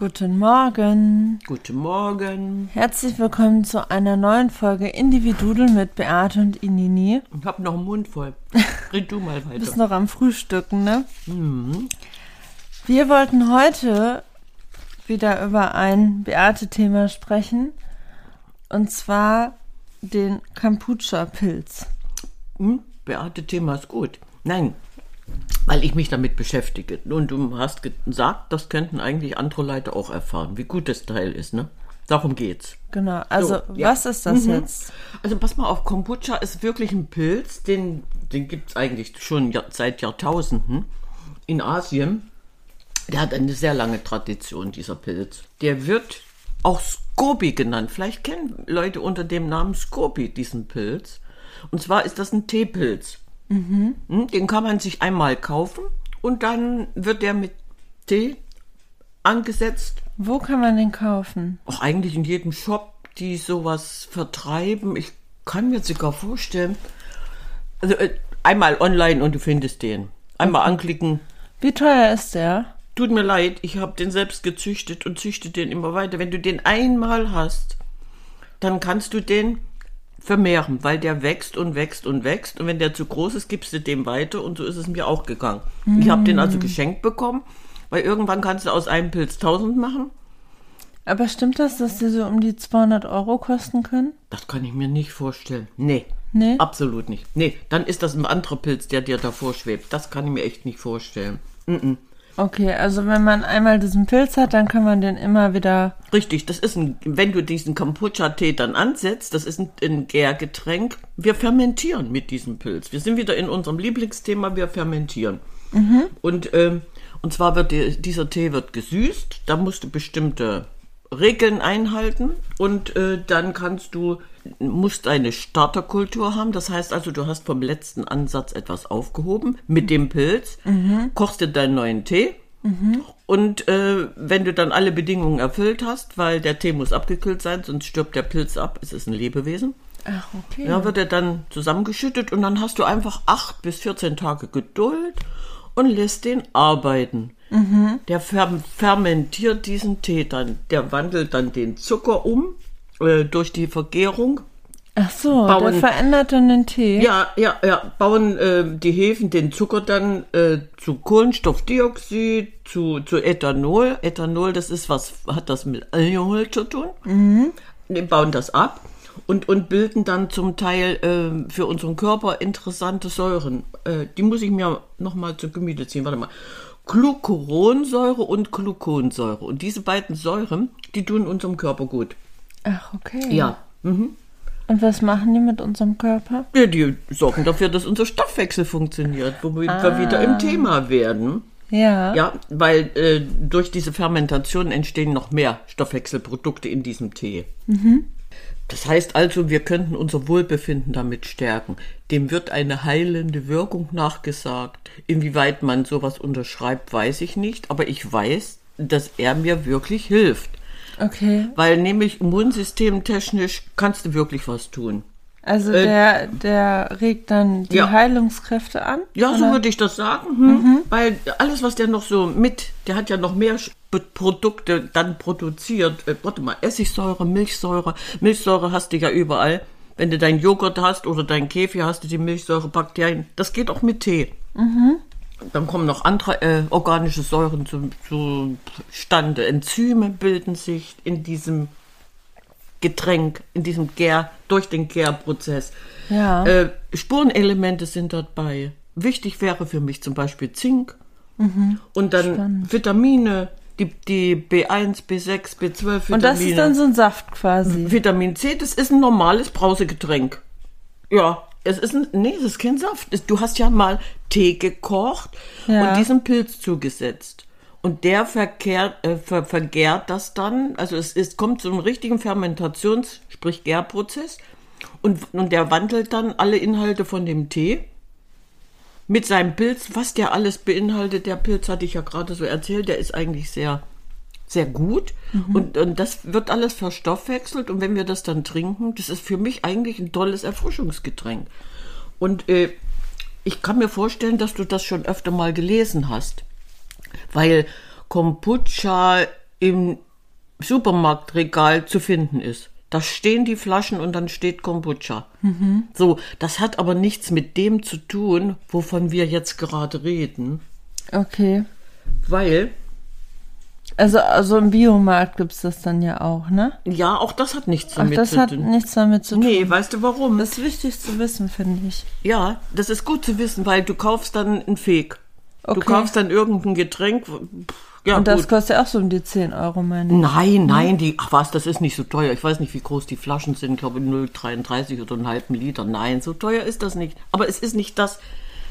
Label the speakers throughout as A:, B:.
A: Guten Morgen.
B: Guten Morgen.
A: Herzlich willkommen zu einer neuen Folge Individudel mit Beate und Inini.
B: Ich hab noch einen Mund voll. Red du mal
A: Du bist
B: weiter.
A: noch am Frühstücken, ne? Wir wollten heute wieder über ein Beate-Thema sprechen. Und zwar den Kombucha-Pilz.
B: Hm? Beate, Thema ist gut. Nein, weil ich mich damit beschäftige. Und du hast gesagt, das könnten eigentlich andere Leute auch erfahren, wie gut das Teil ist, ne? Darum geht's.
A: Genau. Also,
B: So, ja.
A: was ist das jetzt?
B: Also pass mal auf, Kombucha ist wirklich ein Pilz, den, den gibt's eigentlich schon seit Jahrtausenden in Asien. Der hat eine sehr lange Tradition, dieser Pilz. Der wird auch Scoby genannt. Vielleicht kennen Leute unter dem Namen Scoby diesen Pilz. Und zwar ist das ein Teepilz. Mhm. Den kann man sich einmal kaufen und dann wird der mit Tee angesetzt
A: Wo kann man den kaufen?
B: auch eigentlich in jedem Shop, die sowas vertreiben. Ich kann mir sogar vorstellen, also äh, einmal online und du findest den. Einmal anklicken.
A: Wie teuer ist der?
B: Tut mir leid, ich habe den selbst gezüchtet und züchte den immer weiter. Wenn du den einmal hast, dann kannst du den vermehren, weil der wächst und wächst und wächst. Und wenn der zu groß ist, gibst du dem weiter. Und so ist es mir auch gegangen. Ich habe den also geschenkt bekommen, weil irgendwann kannst du aus einem Pilz 1000 machen.
A: Aber stimmt das, dass die so um die 200 Euro kosten können?
B: Das kann ich mir nicht vorstellen. Nee.
A: Nee?
B: Absolut nicht. Nee, dann ist das ein anderer Pilz, der dir davor schwebt. Das kann ich mir echt nicht vorstellen.
A: Okay, also wenn man einmal diesen Pilz hat, dann kann man den immer wieder.
B: Richtig, das ist ein, wenn du diesen Kombucha-Tee dann ansetzt, das ist ein, ein Gärgetränk. Wir fermentieren mit diesem Pilz. Wir sind wieder in unserem Lieblingsthema, wir fermentieren. Und, ähm, und zwar wird der, dieser Tee wird gesüßt, da musst du bestimmte Regeln einhalten und äh, dann kannst du, musst eine Starterkultur haben. Das heißt also, du hast vom letzten Ansatz etwas aufgehoben mit dem Pilz, kochst dir deinen neuen Tee und äh, wenn du dann alle Bedingungen erfüllt hast, weil der Tee muss abgekühlt sein, sonst stirbt der Pilz ab, es ist ein Lebewesen.
A: Ach, okay.
B: Ja, wird er dann zusammengeschüttet und dann hast du einfach acht bis 14 Tage Geduld und lässt den arbeiten. Der fer fermentiert diesen Tee dann. Der wandelt dann den Zucker um äh, durch die Vergärung.
A: Ach so, der
B: Bauen-
A: verändert dann den Tee.
B: Ja, ja, ja, bauen äh, die Hefen den Zucker dann äh, zu Kohlenstoffdioxid, zu, zu Ethanol. Ethanol, das ist was, hat das mit Alkohol zu tun. Die bauen das ab und, und bilden dann zum Teil äh, für unseren Körper interessante Säuren. Äh, die muss ich mir nochmal zu Gemüte ziehen. Warte mal. Glucuronsäure und Gluconsäure. Und diese beiden Säuren, die tun unserem Körper gut.
A: Ach, okay.
B: Ja.
A: Und was machen die mit unserem Körper?
B: Ja, die sorgen dafür, dass unser Stoffwechsel funktioniert, wo wir wir wieder im Thema werden.
A: Ja.
B: Ja, weil äh, durch diese Fermentation entstehen noch mehr Stoffwechselprodukte in diesem Tee. Das heißt also, wir könnten unser Wohlbefinden damit stärken. Dem wird eine heilende Wirkung nachgesagt. Inwieweit man sowas unterschreibt, weiß ich nicht, aber ich weiß, dass er mir wirklich hilft.
A: Okay.
B: Weil nämlich immunsystemtechnisch kannst du wirklich was tun.
A: Also der, der regt dann die
B: Äh, ja.
A: Heilungskräfte an?
B: Ja, so
A: Oder?
B: würde ich das sagen. Hm? Weil alles, was der noch so mit, der hat ja noch mehr Produkte dann produziert. Äh, warte mal, Essigsäure, Milchsäure. Milchsäure hast du ja überall. Wenn du deinen Joghurt hast oder deinen Kefir, hast du die Milchsäurebakterien. Das geht auch mit Tee. Dann kommen noch andere äh, organische Säuren zu- zustande. Enzyme bilden sich in diesem Getränk, in diesem Gär, durch den Gärprozess.
A: Ja.
B: Äh, Spurenelemente sind dabei. Wichtig wäre für mich zum Beispiel Zink und dann Vitamine, die, die B1, B6, B12 Vitamine.
A: Und das ist dann so ein Saft quasi.
B: Vitamin C, das ist ein normales Brausegetränk. Ja, es ist ein, nee, das ist kein Saft. Es- Du hast ja mal Tee gekocht
A: Ja.
B: und diesen Pilz zugesetzt. Und der verkehrt, äh, ver, vergärt das dann, also es, es kommt zu einem richtigen Fermentations-, sprich Gärprozess. Und, und der wandelt dann alle Inhalte von dem Tee mit seinem Pilz, was der alles beinhaltet. Der Pilz hatte ich ja gerade so erzählt, der ist eigentlich sehr, sehr gut. Und, und das wird alles verstoffwechselt. Und wenn wir das dann trinken, das ist für mich eigentlich ein tolles Erfrischungsgetränk. Und äh, ich kann mir vorstellen, dass du das schon öfter mal gelesen hast. Weil Kombucha im Supermarktregal zu finden ist. Da stehen die Flaschen und dann steht Kombucha. So, das hat aber nichts mit dem zu tun, wovon wir jetzt gerade reden,
A: Okay.
B: weil
A: Also, also im Biomarkt gibt's das dann ja auch, ne?
B: ja, auch das hat nichts
A: Ach,
B: damit
A: das
B: zu
A: hat
B: tun.
A: nichts damit zu tun.
B: Nee, weißt du warum?
A: Das ist wichtig zu wissen, finde ich.
B: Ja, das ist gut zu wissen, weil du kaufst dann einen Fake. Du
A: Okay.
B: kaufst dann irgendein Getränk. Ja,
A: Und das
B: gut.
A: kostet ja auch so um die 10 Euro, meine ich.
B: Nein, nein, die, ach was, das ist nicht so teuer. Ich weiß nicht, wie groß die Flaschen sind, ich glaube 0,33 oder einen halben Liter. Nein, so teuer ist das nicht. Aber es ist nicht das,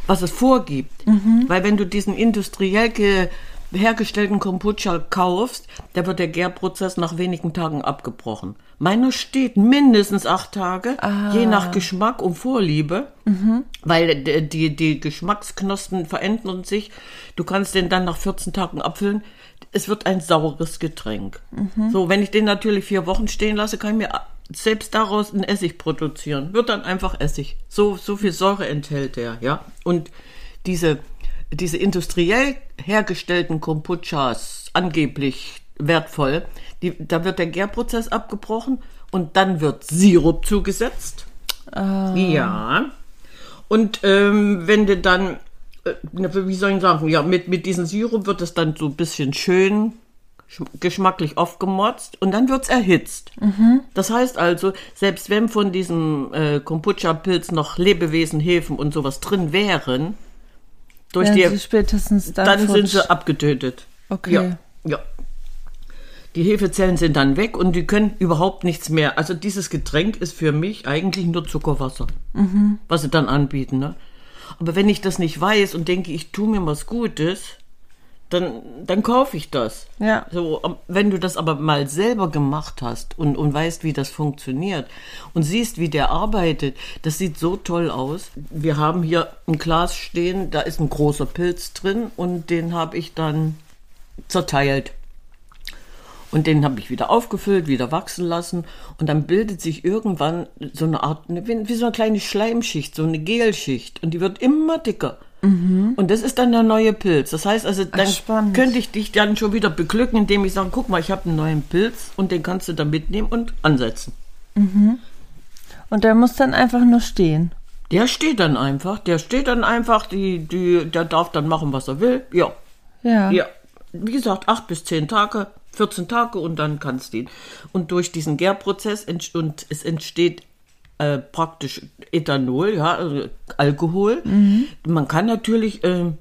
B: was es vorgibt. Weil wenn du diesen industriell ge hergestellten Kombucha kaufst, da wird der Gärprozess nach wenigen Tagen abgebrochen. Meiner steht mindestens acht Tage, je nach Geschmack und Vorliebe, weil d- die, die Geschmacksknospen verändern sich. Du kannst den dann nach 14 Tagen abfüllen. Es wird ein saures Getränk. So, wenn ich den natürlich vier Wochen stehen lasse, kann ich mir selbst daraus einen Essig produzieren. Wird dann einfach Essig. So, so viel Säure enthält er, ja. Und diese, diese industriell hergestellten Kombuchas, angeblich wertvoll, die, da wird der Gärprozess abgebrochen und dann wird Sirup zugesetzt. Ja. Und ähm, wenn du dann, äh, wie soll ich sagen, ja, mit, mit diesem Sirup wird es dann so ein bisschen schön sch- geschmacklich aufgemotzt und dann wird's erhitzt. Das heißt also, selbst wenn von diesem äh, Kombucha-Pilz noch Lebewesen, Hefen und sowas drin wären, durch
A: Werden
B: die
A: spätestens dann,
B: dann sind sie abgetötet.
A: Okay.
B: Ja, ja. Die Hefezellen sind dann weg und die können überhaupt nichts mehr. Also dieses Getränk ist für mich eigentlich nur Zuckerwasser,
A: Mhm.
B: was sie dann anbieten. Ne? Aber wenn ich das nicht weiß und denke, ich tue mir was Gutes, dann, dann kaufe ich das.
A: Ja.
B: So, am- wenn du das aber mal selber gemacht hast und, und weißt, wie das funktioniert und siehst, wie der arbeitet, das sieht so toll aus. Wir haben hier ein Glas stehen, da ist ein großer Pilz drin und den habe ich dann zerteilt. Und den habe ich wieder aufgefüllt, wieder wachsen lassen. Und dann bildet sich irgendwann so eine Art, wie so eine kleine Schleimschicht, so eine Gelschicht. Und die wird immer dicker. Und das ist dann der neue Pilz. Das heißt also, dann
A: spannend.
B: könnte ich dich dann schon wieder beglücken, indem ich sage, guck mal, ich habe einen neuen Pilz und den kannst du dann mitnehmen und ansetzen.
A: Und der muss dann einfach nur stehen.
B: Der steht dann einfach, der steht dann einfach, die, die, der darf dann machen, was er will. Ja,
A: Ja.
B: Ja, wie gesagt, acht bis zehn Tage, 14 Tage und dann kannst du ihn. Und durch diesen Gärprozess und es entsteht äh, praktisch Ethanol, ja, also Alkohol. Man kann natürlich äh,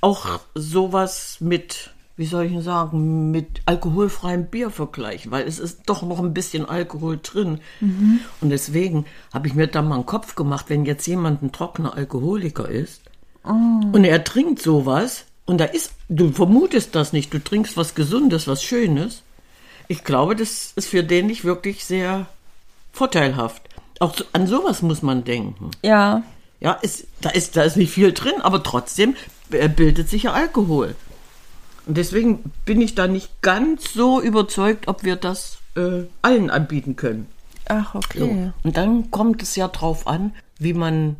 B: auch sowas mit, wie soll ich sagen, mit alkoholfreiem Bier vergleichen, weil es ist doch noch ein bisschen Alkohol drin. Und deswegen habe ich mir da mal einen Kopf gemacht, wenn jetzt jemand ein trockener Alkoholiker ist, und er trinkt sowas und da ist, du vermutest das nicht, du trinkst was Gesundes, was Schönes. Ich glaube, das ist für den nicht wirklich sehr vorteilhaft. Auch so, an sowas muss man denken.
A: Ja.
B: Ja, ist, da, ist, da ist nicht viel drin, aber trotzdem äh, bildet sich ja Alkohol. Und deswegen bin ich da nicht ganz so überzeugt, ob wir das äh, allen anbieten können.
A: Ach, okay.
B: Und dann kommt es ja drauf an, wie man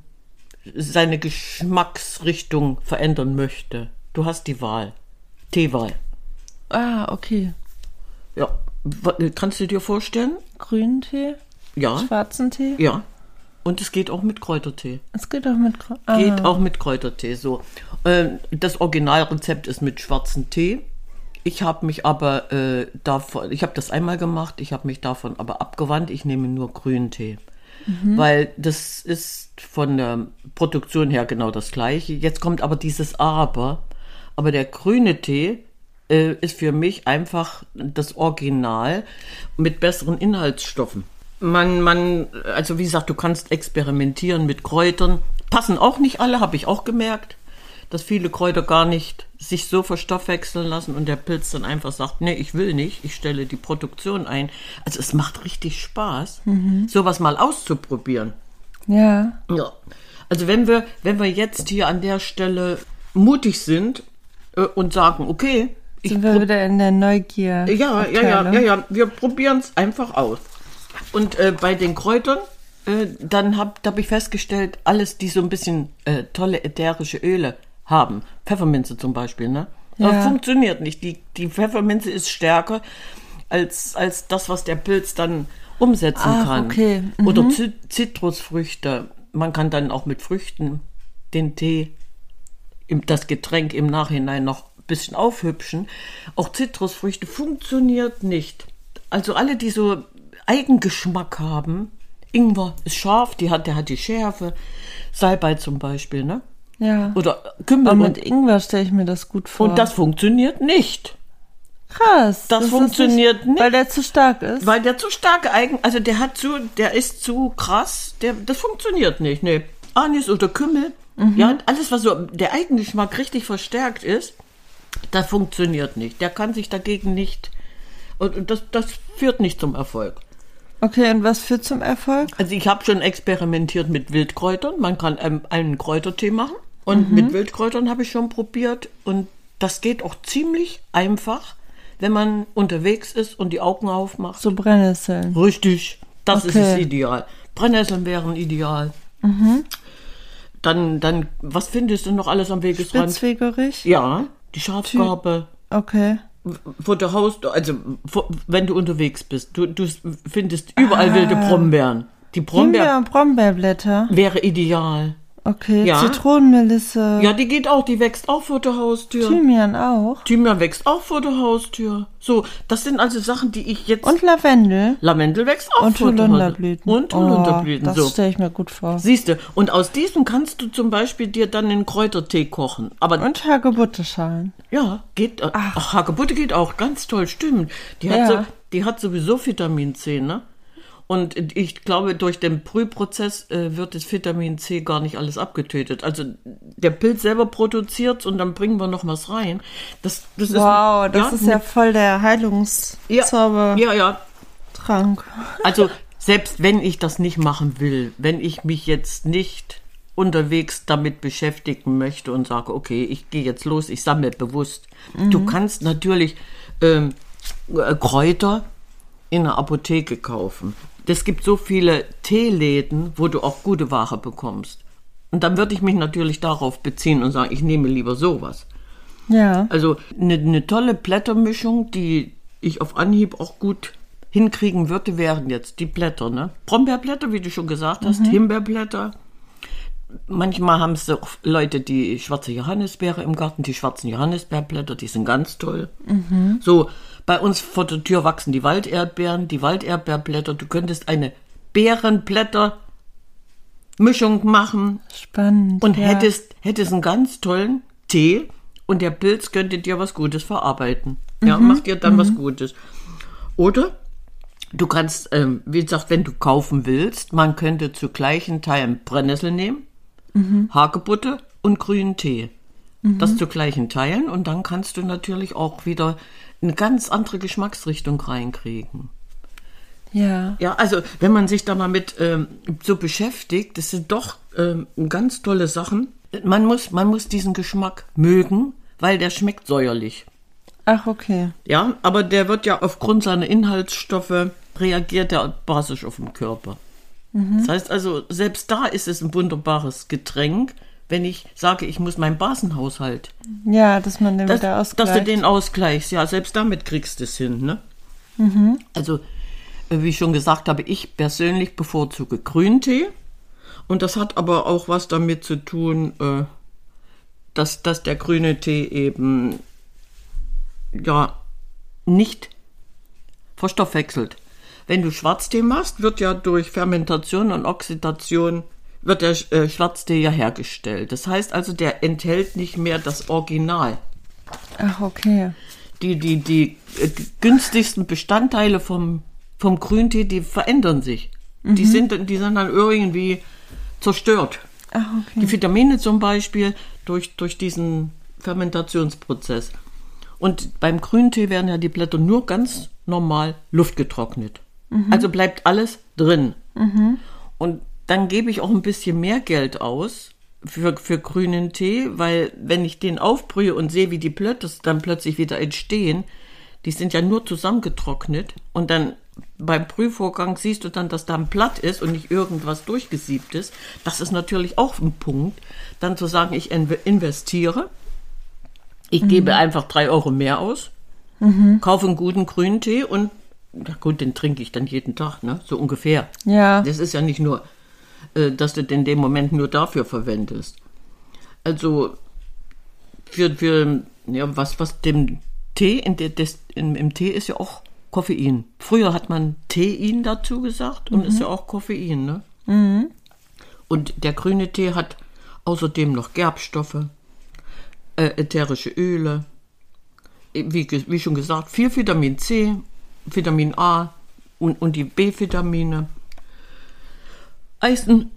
B: seine Geschmacksrichtung verändern möchte. Du hast die Wahl. Teewahl.
A: Ah, okay.
B: Ja. Kannst du dir vorstellen?
A: Grünen Tee,
B: Ja.
A: schwarzen Tee.
B: Ja. Und es geht auch mit Kräutertee.
A: Es geht auch mit. Ah,
B: Geht auch mit Kräutertee so. Ähm, Das Originalrezept ist mit schwarzem Tee. Ich habe mich aber äh, davon, ich habe das einmal gemacht, ich habe mich davon aber abgewandt. Ich nehme nur grünen Tee. Weil das ist von der Produktion her genau das gleiche. Jetzt kommt aber dieses Aber. Aber der grüne Tee äh, ist für mich einfach das Original mit besseren Inhaltsstoffen. Man, man, also wie gesagt, du kannst experimentieren mit Kräutern. Passen auch nicht alle, habe ich auch gemerkt, dass viele Kräuter gar nicht sich so verstoffwechseln lassen und der Pilz dann einfach sagt, nee, ich will nicht, ich stelle die Produktion ein. Also es macht richtig Spaß, sowas mal auszuprobieren.
A: Ja.
B: Ja. Also wenn wir, wenn wir jetzt hier an der Stelle mutig sind äh, und sagen, okay, ich
A: Sind wir wieder in der Neugier.
B: ja, ja, ja, ja, ja, wir probieren es einfach aus. Und äh, bei den Kräutern, äh, dann habe hab ich festgestellt, alles, die so ein bisschen äh, tolle ätherische Öle haben, Pfefferminze zum Beispiel, ne?
A: Ja.
B: Das funktioniert nicht. Die, die Pfefferminze ist stärker als, als das, was der Pilz dann umsetzen
A: Ach,
B: kann.
A: okay. Mhm.
B: Oder Zi- Zitrusfrüchte. Man kann dann auch mit Früchten den Tee, das Getränk im Nachhinein noch ein bisschen aufhübschen. Auch Zitrusfrüchte funktioniert nicht. Also alle, die so Eigengeschmack haben. Ingwer ist scharf, die hat, der hat die Schärfe. Salbei zum Beispiel, ne?
A: Ja.
B: Oder Kümmel
A: Aber
B: und,
A: mit Ingwer stelle ich mir das gut vor.
B: und das funktioniert nicht.
A: krass.
B: das
A: ist
B: funktioniert nicht.
A: Weil der zu stark ist.
B: Weil der zu starke Eigen, also der hat zu, der ist zu krass, der, das funktioniert nicht, nee. Anis oder Kümmel, ja, alles was so der Eigengeschmack richtig verstärkt ist, das funktioniert nicht. Der kann sich dagegen nicht, und und das, das führt nicht zum Erfolg.
A: Okay, und was führt zum Erfolg?
B: Also ich habe schon experimentiert mit Wildkräutern. Man kann ähm, einen Kräutertee machen. Und mit Wildkräutern habe ich schon probiert. Und das geht auch ziemlich einfach, wenn man unterwegs ist und die Augen aufmacht.
A: So Brennnesseln.
B: Richtig, das ist
A: Okay.
B: es ideal. Brennnesseln wären ideal. Dann, dann, was findest du noch alles am Wegesrand?
A: Spitzwegerich?
B: Ja, die Schafsgarbe.
A: Okay.
B: Vor der Haus, also wenn du unterwegs bist, du, du findest überall wilde Brombeeren. Die Brombeer
A: Brombeerblätter.
B: wäre ideal.
A: Okay.
B: Ja.
A: Zitronenmelisse.
B: Ja, die geht auch, die wächst auch vor der Haustür.
A: Thymian auch.
B: Thymian wächst auch vor der Haustür. So, das sind also Sachen, die ich jetzt.
A: Und Lavendel.
B: Lavendel wächst auch
A: Und
B: vor der Haustür. Und Holunderblüten,
A: Oh, das
B: so.
A: stelle ich mir gut vor.
B: Siehst du, und aus diesem kannst du zum Beispiel dir dann einen Kräutertee kochen. Aber
A: Und Hagebutteschalen.
B: ja, geht. äh, Ach, Hagebutte geht auch ganz toll, stimmt. Die hat,
A: Ja.
B: so, die hat sowieso Vitamin C, ne? Und ich glaube, durch den Brühprozess äh, wird das Vitamin C gar nicht alles abgetötet. Also der Pilz selber produziert und dann bringen wir noch was rein. Das, das
A: Wow,
B: ist,
A: das ist ja voll der
B: ja,
A: Heilungszaubertrank.
B: ja, ja, Also selbst wenn ich das nicht machen will, wenn ich mich jetzt nicht unterwegs damit beschäftigen möchte und sage, okay, ich gehe jetzt los, ich sammle bewusst. Du kannst natürlich ähm, äh, Kräuter in der Apotheke kaufen. Es gibt so viele Teeläden, wo du auch gute Ware bekommst. Und dann würde ich mich natürlich darauf beziehen und sagen, ich nehme lieber sowas.
A: Ja.
B: Also eine, eine tolle Blättermischung, die ich auf Anhieb auch gut hinkriegen würde, wären jetzt die Blätter, ne? Brombeerblätter, wie du schon gesagt hast, Himbeerblätter. Manchmal haben es auch Leute die schwarze Johannisbeere im Garten, die schwarzen Johannisbeerblätter, die sind ganz toll. So, bei uns vor der Tür wachsen die Walderdbeeren, die Walderdbeerblätter. Du könntest eine Beerenblätter-Mischung machen
A: Spannend.
B: und
A: ja.
B: hättest, hättest einen ganz tollen Tee und der Pilz könnte dir was Gutes verarbeiten. Ja, macht dir dann was Gutes. Oder du kannst, ähm, wie gesagt, wenn du kaufen willst, man könnte zu gleichen Teilen Brennnessel nehmen, Hagebutte und grünen Tee. Das zu gleichen Teilen und dann kannst du natürlich auch wieder eine ganz andere Geschmacksrichtung reinkriegen.
A: Ja.
B: Ja, also wenn man sich da mal mit ähm, so beschäftigt, das sind doch ähm, ganz tolle Sachen. Man muss, man muss diesen Geschmack mögen, weil der schmeckt säuerlich.
A: Ach, okay.
B: Ja, aber der wird ja aufgrund seiner Inhaltsstoffe reagiert er basisch auf den Körper. Das heißt also, selbst da ist es ein wunderbares Getränk, wenn ich sage, ich muss meinen Basenhaushalt,
A: Ja, dass man den
B: dass,
A: wieder
B: dass
A: ausgleicht.
B: du den ausgleichst. Ja, selbst damit kriegst du es hin. Ne? Also, äh, wie ich schon gesagt habe, ich persönlich bevorzuge Grüntee. Und das hat aber auch was damit zu tun, äh, dass, dass der grüne Tee eben ja nicht verstoffwechselt. Wenn du Schwarztee machst, wird ja durch Fermentation und Oxidation wird der äh, Schwarztee ja hergestellt. Das heißt also, der enthält nicht mehr das Original.
A: Ach, okay.
B: Die, die, die äh, günstigsten Bestandteile vom, vom Grüntee, die verändern sich. Die, sind, die sind dann irgendwie zerstört.
A: Ach, okay.
B: Die Vitamine zum Beispiel durch, durch diesen Fermentationsprozess. Und beim Grüntee werden ja die Blätter nur ganz normal luftgetrocknet. Also bleibt alles drin. Und dann gebe ich auch ein bisschen mehr Geld aus für, für grünen Tee, weil wenn ich den aufbrühe und sehe, wie die Blätter dann plötzlich wieder entstehen, die sind ja nur zusammengetrocknet. Und dann beim Prüfvorgang siehst du dann, dass da ein Blatt ist und nicht irgendwas durchgesiebt ist. Das ist natürlich auch ein Punkt, dann zu sagen, ich inve- investiere. Ich gebe einfach drei Euro mehr aus, kaufe einen guten grünen Tee und na gut, den trinke ich dann jeden Tag, ne? So ungefähr.
A: Ja.
B: Das ist ja nicht nur, äh, dass du den in dem Moment nur dafür verwendest. Also für, für ja, was, was dem Tee, in der, des, in, im Tee ist ja auch Koffein. Früher hat man Tein dazu gesagt und ist ja auch Koffein, ne? Und der grüne Tee hat außerdem noch Gerbstoffe, äh, ätherische Öle, wie, wie schon gesagt, viel Vitamin C, Vitamin A und, und die B-Vitamine. Eisen,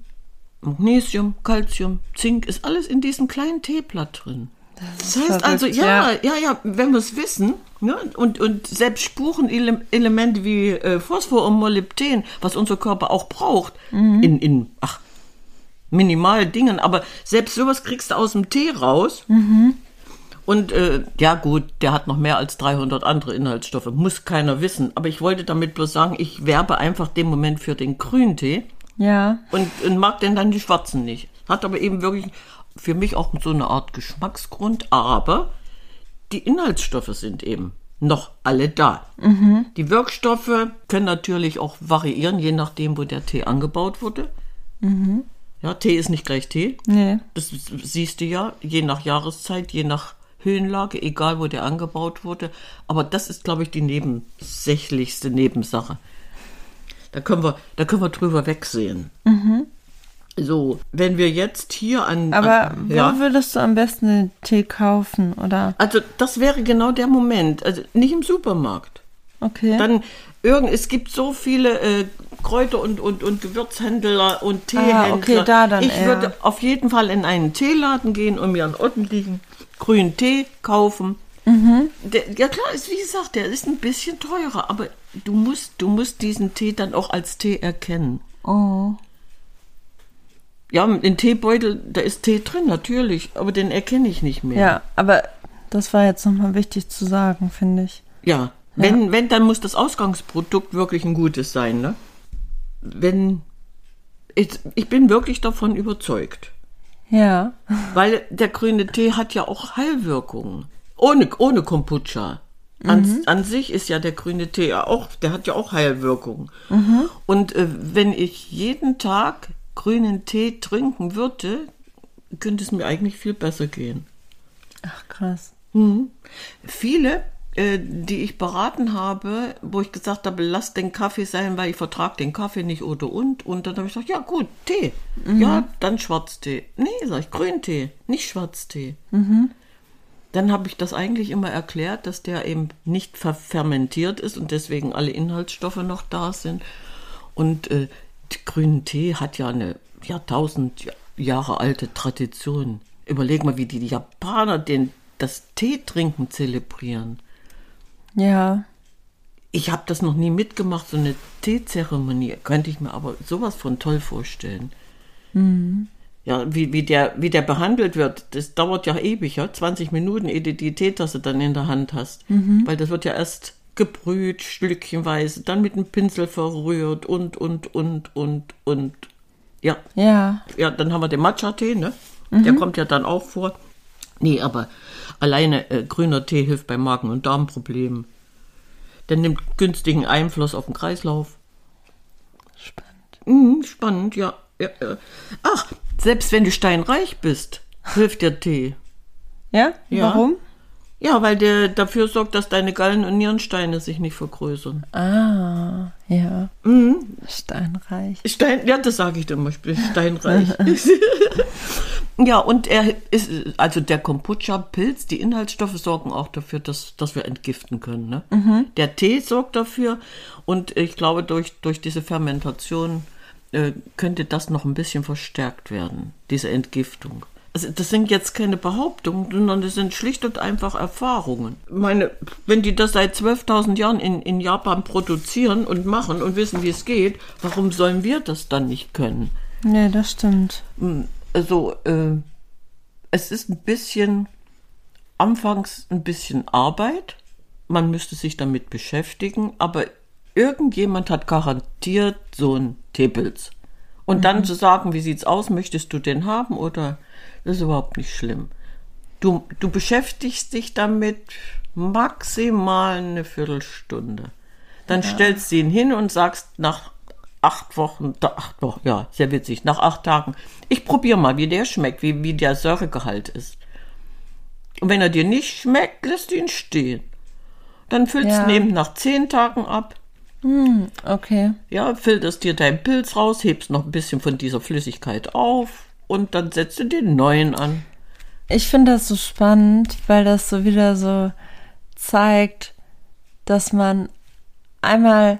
B: Magnesium, Calcium, Zink ist alles in diesem kleinen Teeblatt drin. Das, heißt
A: verrückt,
B: also, ja,
A: ja.
B: ja, ja, wenn wir es wissen, ne, und, und selbst Spurenelemente wie äh, Phosphor und Molybden, was unser Körper auch braucht, in, in, ach, minimal Dingen, aber selbst sowas kriegst du aus dem Tee raus. Und äh, ja gut, der hat noch mehr als 300 andere Inhaltsstoffe, muss keiner wissen. Aber ich wollte damit bloß sagen, ich werbe einfach dem Moment für den grünen Tee
A: Ja.
B: und, und mag denn dann die schwarzen nicht. Hat aber eben wirklich für mich auch so eine Art Geschmacksgrund, aber die Inhaltsstoffe sind eben noch alle da. Die Wirkstoffe können natürlich auch variieren, je nachdem, wo der Tee angebaut wurde. Ja, Tee ist nicht gleich Tee.
A: Nee.
B: Das siehst du ja, je nach Jahreszeit, je nach Höhenlage, egal wo der angebaut wurde. Aber das ist, glaube ich, die nebensächlichste Nebensache. Da können wir, da können wir drüber wegsehen. So, wenn wir jetzt hier an.
A: Aber
B: an,
A: wo
B: ja,
A: würdest du am besten den Tee kaufen? Oder?
B: also das wäre genau der Moment. Also nicht im Supermarkt.
A: Okay.
B: Dann irgend, es gibt so viele äh, Kräuter und, und, und Gewürzhändler und Teehändler.
A: Ah, okay, da dann
B: ich
A: eher.
B: würde auf jeden Fall in einen Teeladen gehen und mir einen ordentlichen grünen Tee kaufen.
A: Mhm.
B: Der, ja klar, ist wie gesagt, der ist ein bisschen teurer, aber du musst, du musst diesen Tee dann auch als Tee erkennen.
A: oh.
B: Ja, in Teebeutel, da ist Tee drin, natürlich, aber den erkenne ich nicht mehr.
A: Ja, aber das war jetzt nochmal wichtig zu sagen, finde ich.
B: Ja, wenn, wenn, dann muss das Ausgangsprodukt wirklich ein gutes sein, ne? Wenn, ich, ich bin wirklich davon überzeugt.
A: Ja.
B: Weil der grüne Tee hat ja auch Heilwirkungen. Ohne, ohne Kombucha. An, an sich ist ja der grüne Tee ja auch, der hat ja auch Heilwirkungen. Und äh, wenn ich jeden Tag grünen Tee trinken würde, könnte es mir eigentlich viel besser gehen.
A: Ach, krass.
B: Viele, äh, die ich beraten habe, wo ich gesagt habe, lass den Kaffee sein, weil ich vertrage den Kaffee nicht oder und. Und dann habe ich gesagt, ja gut, Tee. Ja, dann Schwarztee. Nee, sag ich, Grüntee, nicht Schwarztee. Dann habe ich das eigentlich immer erklärt, dass der eben nicht fermentiert ist und deswegen alle Inhaltsstoffe noch da sind. Und äh, grünen Tee hat ja eine Jahrtausend Jahre alte Tradition. Überleg mal, wie die Japaner den, das Teetrinken zelebrieren.
A: Ja.
B: Ich habe das noch nie mitgemacht, so eine Teezeremonie. Könnte ich mir aber sowas von toll vorstellen. Ja, wie, wie, der, wie der behandelt wird, das dauert ja ewig, ja? 20 Minuten, ehe du die Teetasse dann in der Hand hast. Weil das wird ja erst gebrüht, stückchenweise, dann mit dem Pinsel verrührt und, und, und, und, und. Ja,
A: Ja.
B: ja, dann haben wir den Matcha-Tee, ne? Der kommt ja dann auch vor. Nee, aber alleine äh, grüner Tee hilft bei Magen- und Darmproblemen. Der nimmt günstigen Einfluss auf den Kreislauf.
A: Spannend.
B: Mhm, spannend, ja. ja, ja. Ach, selbst wenn du steinreich bist, hilft der Tee.
A: Ja?
B: Ja.
A: Warum?
B: Ja, weil der dafür sorgt, dass deine Gallen- und Nierensteine sich nicht vergrößern.
A: Ah, ja.
B: Mhm.
A: Steinreich.
B: Stein, ja, das sage ich ich bin steinreich. ja, und er ist, also der Kombucha-Pilz, die Inhaltsstoffe sorgen auch dafür, dass, dass wir entgiften können. Ne? Der Tee sorgt dafür und ich glaube, durch, durch diese Fermentation äh, könnte das noch ein bisschen verstärkt werden, diese Entgiftung. Also das sind jetzt keine Behauptungen, sondern das sind schlicht und einfach Erfahrungen. Ich meine, wenn die das seit 12.000 Jahren in, in Japan produzieren und machen und wissen, wie es geht, warum sollen wir das dann nicht können?
A: Nee, das stimmt.
B: Also, äh, es ist ein bisschen, anfangs ein bisschen Arbeit. Man müsste sich damit beschäftigen, aber irgendjemand hat garantiert so einen Teepilz. Und dann zu sagen, wie sieht's aus, möchtest du den haben oder das ist überhaupt nicht schlimm. Du, du beschäftigst dich damit maximal eine Viertelstunde. Dann stellst du ihn hin und sagst nach acht Wochen, acht Wochen, ja, sehr witzig, nach acht Tagen, ich probiere mal, wie der schmeckt, wie, wie der Säuregehalt ist. Und wenn er dir nicht schmeckt, lässt du ihn stehen. Dann füllst
A: Ja.
B: du ihn eben nach zehn Tagen ab.
A: Okay.
B: Ja, filterst dir deinen Pilz raus, hebst noch ein bisschen von dieser Flüssigkeit auf und dann setzt du den neuen an.
A: Ich finde das so spannend, weil das so wieder so zeigt, dass man einmal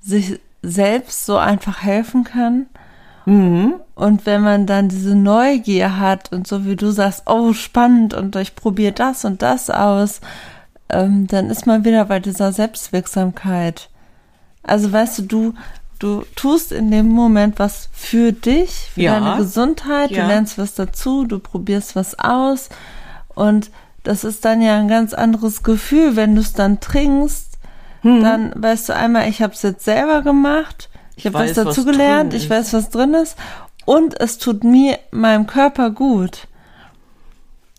A: sich selbst so einfach helfen kann. Und wenn man dann diese Neugier hat und so wie du sagst, oh spannend und ich probiere das und das aus, ähm, dann ist man wieder bei dieser Selbstwirksamkeit. Also weißt du, du, du tust in dem Moment was für dich, für
B: Ja.
A: deine Gesundheit,
B: Ja.
A: du lernst was dazu, du probierst was aus und das ist dann ja ein ganz anderes Gefühl, wenn du es dann trinkst,
B: Hm.
A: dann weißt du einmal, ich habe es jetzt selber gemacht, ich, habe was
B: was
A: dazu
B: drin
A: gelernt, ich weiß, was drin ist und es tut mir, meinem Körper gut.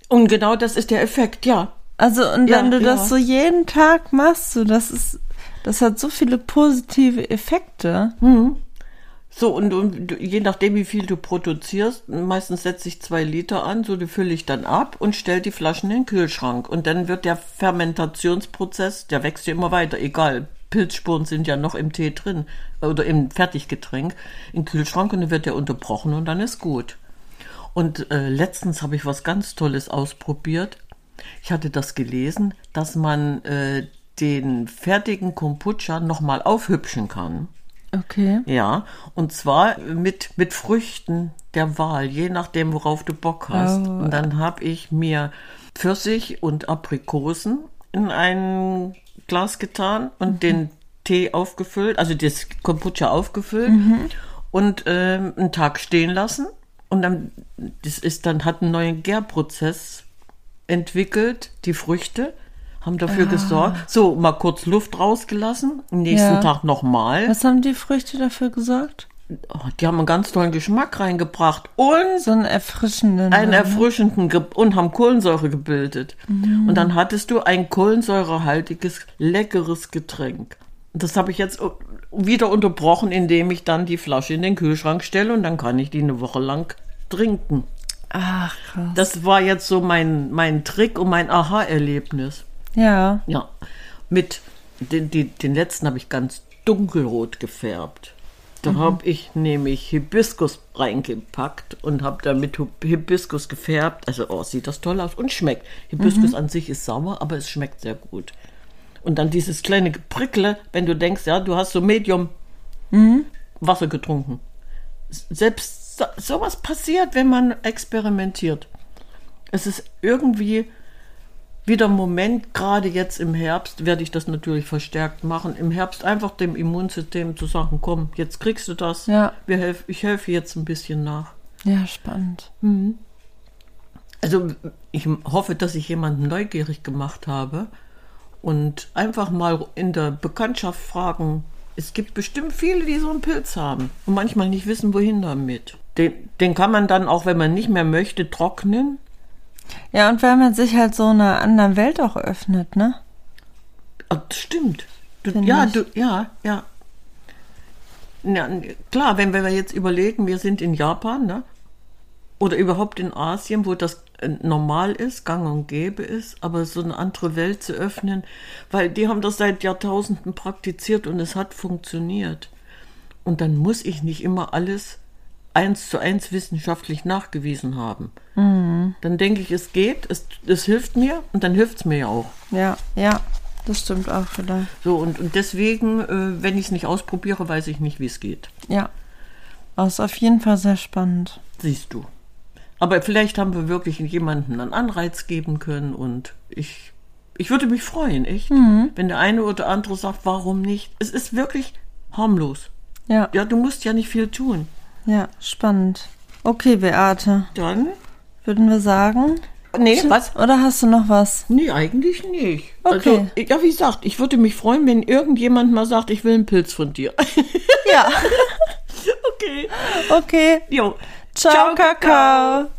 B: Und genau das ist der Effekt, ja.
A: Also und
B: Ja,
A: wenn du
B: ja.
A: das so jeden Tag machst, so das ist, das hat so viele positive Effekte.
B: So, und, und je nachdem, wie viel du produzierst, meistens setze ich zwei Liter an, so die fülle ich dann ab und stelle die Flaschen in den Kühlschrank. Und dann wird der Fermentationsprozess, der wächst ja immer weiter, egal. Pilzspuren sind ja noch im Tee drin oder im Fertiggetränk, im Kühlschrank und dann wird der unterbrochen und dann ist gut. Und äh, letztens habe ich was ganz Tolles ausprobiert. Ich hatte das gelesen, dass man äh, den fertigen Kombucha nochmal aufhübschen kann.
A: Okay.
B: Ja, und zwar mit, mit Früchten der Wahl, je nachdem, worauf du Bock hast.
A: Oh.
B: Und dann habe ich mir Pfirsich und Aprikosen in ein Glas getan und den Tee aufgefüllt, also das Kombucha aufgefüllt und ähm, einen Tag stehen lassen. Und dann, das ist dann, hat einen neuen Gärprozess entwickelt, die Früchte haben dafür gesorgt. So, mal kurz Luft rausgelassen, am nächsten
A: Ja.
B: Tag nochmal.
A: Was haben die Früchte dafür gesorgt?
B: Oh, die haben einen ganz tollen Geschmack reingebracht und
A: So einen erfrischenden.
B: einen
A: ne?
B: erfrischenden Ge und haben Kohlensäure gebildet.
A: Mhm.
B: Und dann hattest du ein kohlensäurehaltiges, leckeres Getränk. Das habe ich jetzt wieder unterbrochen, indem ich dann die Flasche in den Kühlschrank stelle und dann kann ich die eine Woche lang trinken.
A: Ach, krass.
B: Das war jetzt so mein, mein Trick und mein Aha-Erlebnis.
A: Ja.
B: Ja, mit den, die, den letzten habe ich ganz dunkelrot gefärbt. Da habe ich nämlich Hibiskus reingepackt und habe damit Hib- Hibiskus gefärbt. Also, oh, sieht das toll aus und schmeckt. Hibiskus an sich ist sauer, aber es schmeckt sehr gut. Und dann dieses kleine Geprickle, wenn du denkst, ja, du hast so Medium Wasser getrunken. Selbst so, sowas passiert, wenn man experimentiert. Es ist irgendwie wieder Moment, gerade jetzt im Herbst, werde ich das natürlich verstärkt machen. Im Herbst einfach dem Immunsystem zu sagen, komm, jetzt kriegst du das.
A: Ja.
B: Wir helf, ich helfe jetzt ein bisschen nach.
A: Ja, spannend.
B: Also ich hoffe, dass ich jemanden neugierig gemacht habe und einfach mal in der Bekanntschaft fragen. Es gibt bestimmt viele, die so einen Pilz haben und manchmal nicht wissen, wohin damit. Den, den kann man dann auch, wenn man nicht mehr möchte, trocknen.
A: Ja, und weil man sich halt so einer anderen Welt auch öffnet, ne?
B: Ah, das stimmt. Du, ja,
A: ich.
B: du, ja, ja. Ja, klar, wenn wir jetzt überlegen, wir sind in Japan, ne? Oder überhaupt in Asien, wo das äh, normal ist, gang und gäbe ist, aber so eine andere Welt zu öffnen, weil die haben das seit Jahrtausenden praktiziert und es hat funktioniert. Und dann muss ich nicht immer alles eins zu eins wissenschaftlich nachgewiesen haben. Dann denke ich, es geht, es, es hilft mir und dann hilft es mir ja auch.
A: Ja, ja. Das stimmt auch wieder.
B: So, und, und deswegen, äh, wenn ich es nicht ausprobiere, weiß ich nicht, wie es geht.
A: Ja. Aber ist auf jeden Fall sehr spannend.
B: Siehst du. Aber vielleicht haben wir wirklich jemanden einen Anreiz geben können und ich, ich würde mich freuen, echt, wenn der eine oder andere sagt, warum nicht? Es ist wirklich harmlos.
A: Ja,
B: Ja, du musst ja nicht viel tun.
A: Ja, spannend. Okay, Beate,
B: Dann?
A: würden wir sagen.
B: Nee, was?
A: Oder hast du noch was?
B: Nee, eigentlich nicht.
A: Okay.
B: Also, ja, wie gesagt, ich würde mich freuen, wenn irgendjemand mal sagt, ich will einen Pilz von dir.
A: Ja.
B: okay.
A: Okay.
B: Jo.
A: Ciao, Kakao.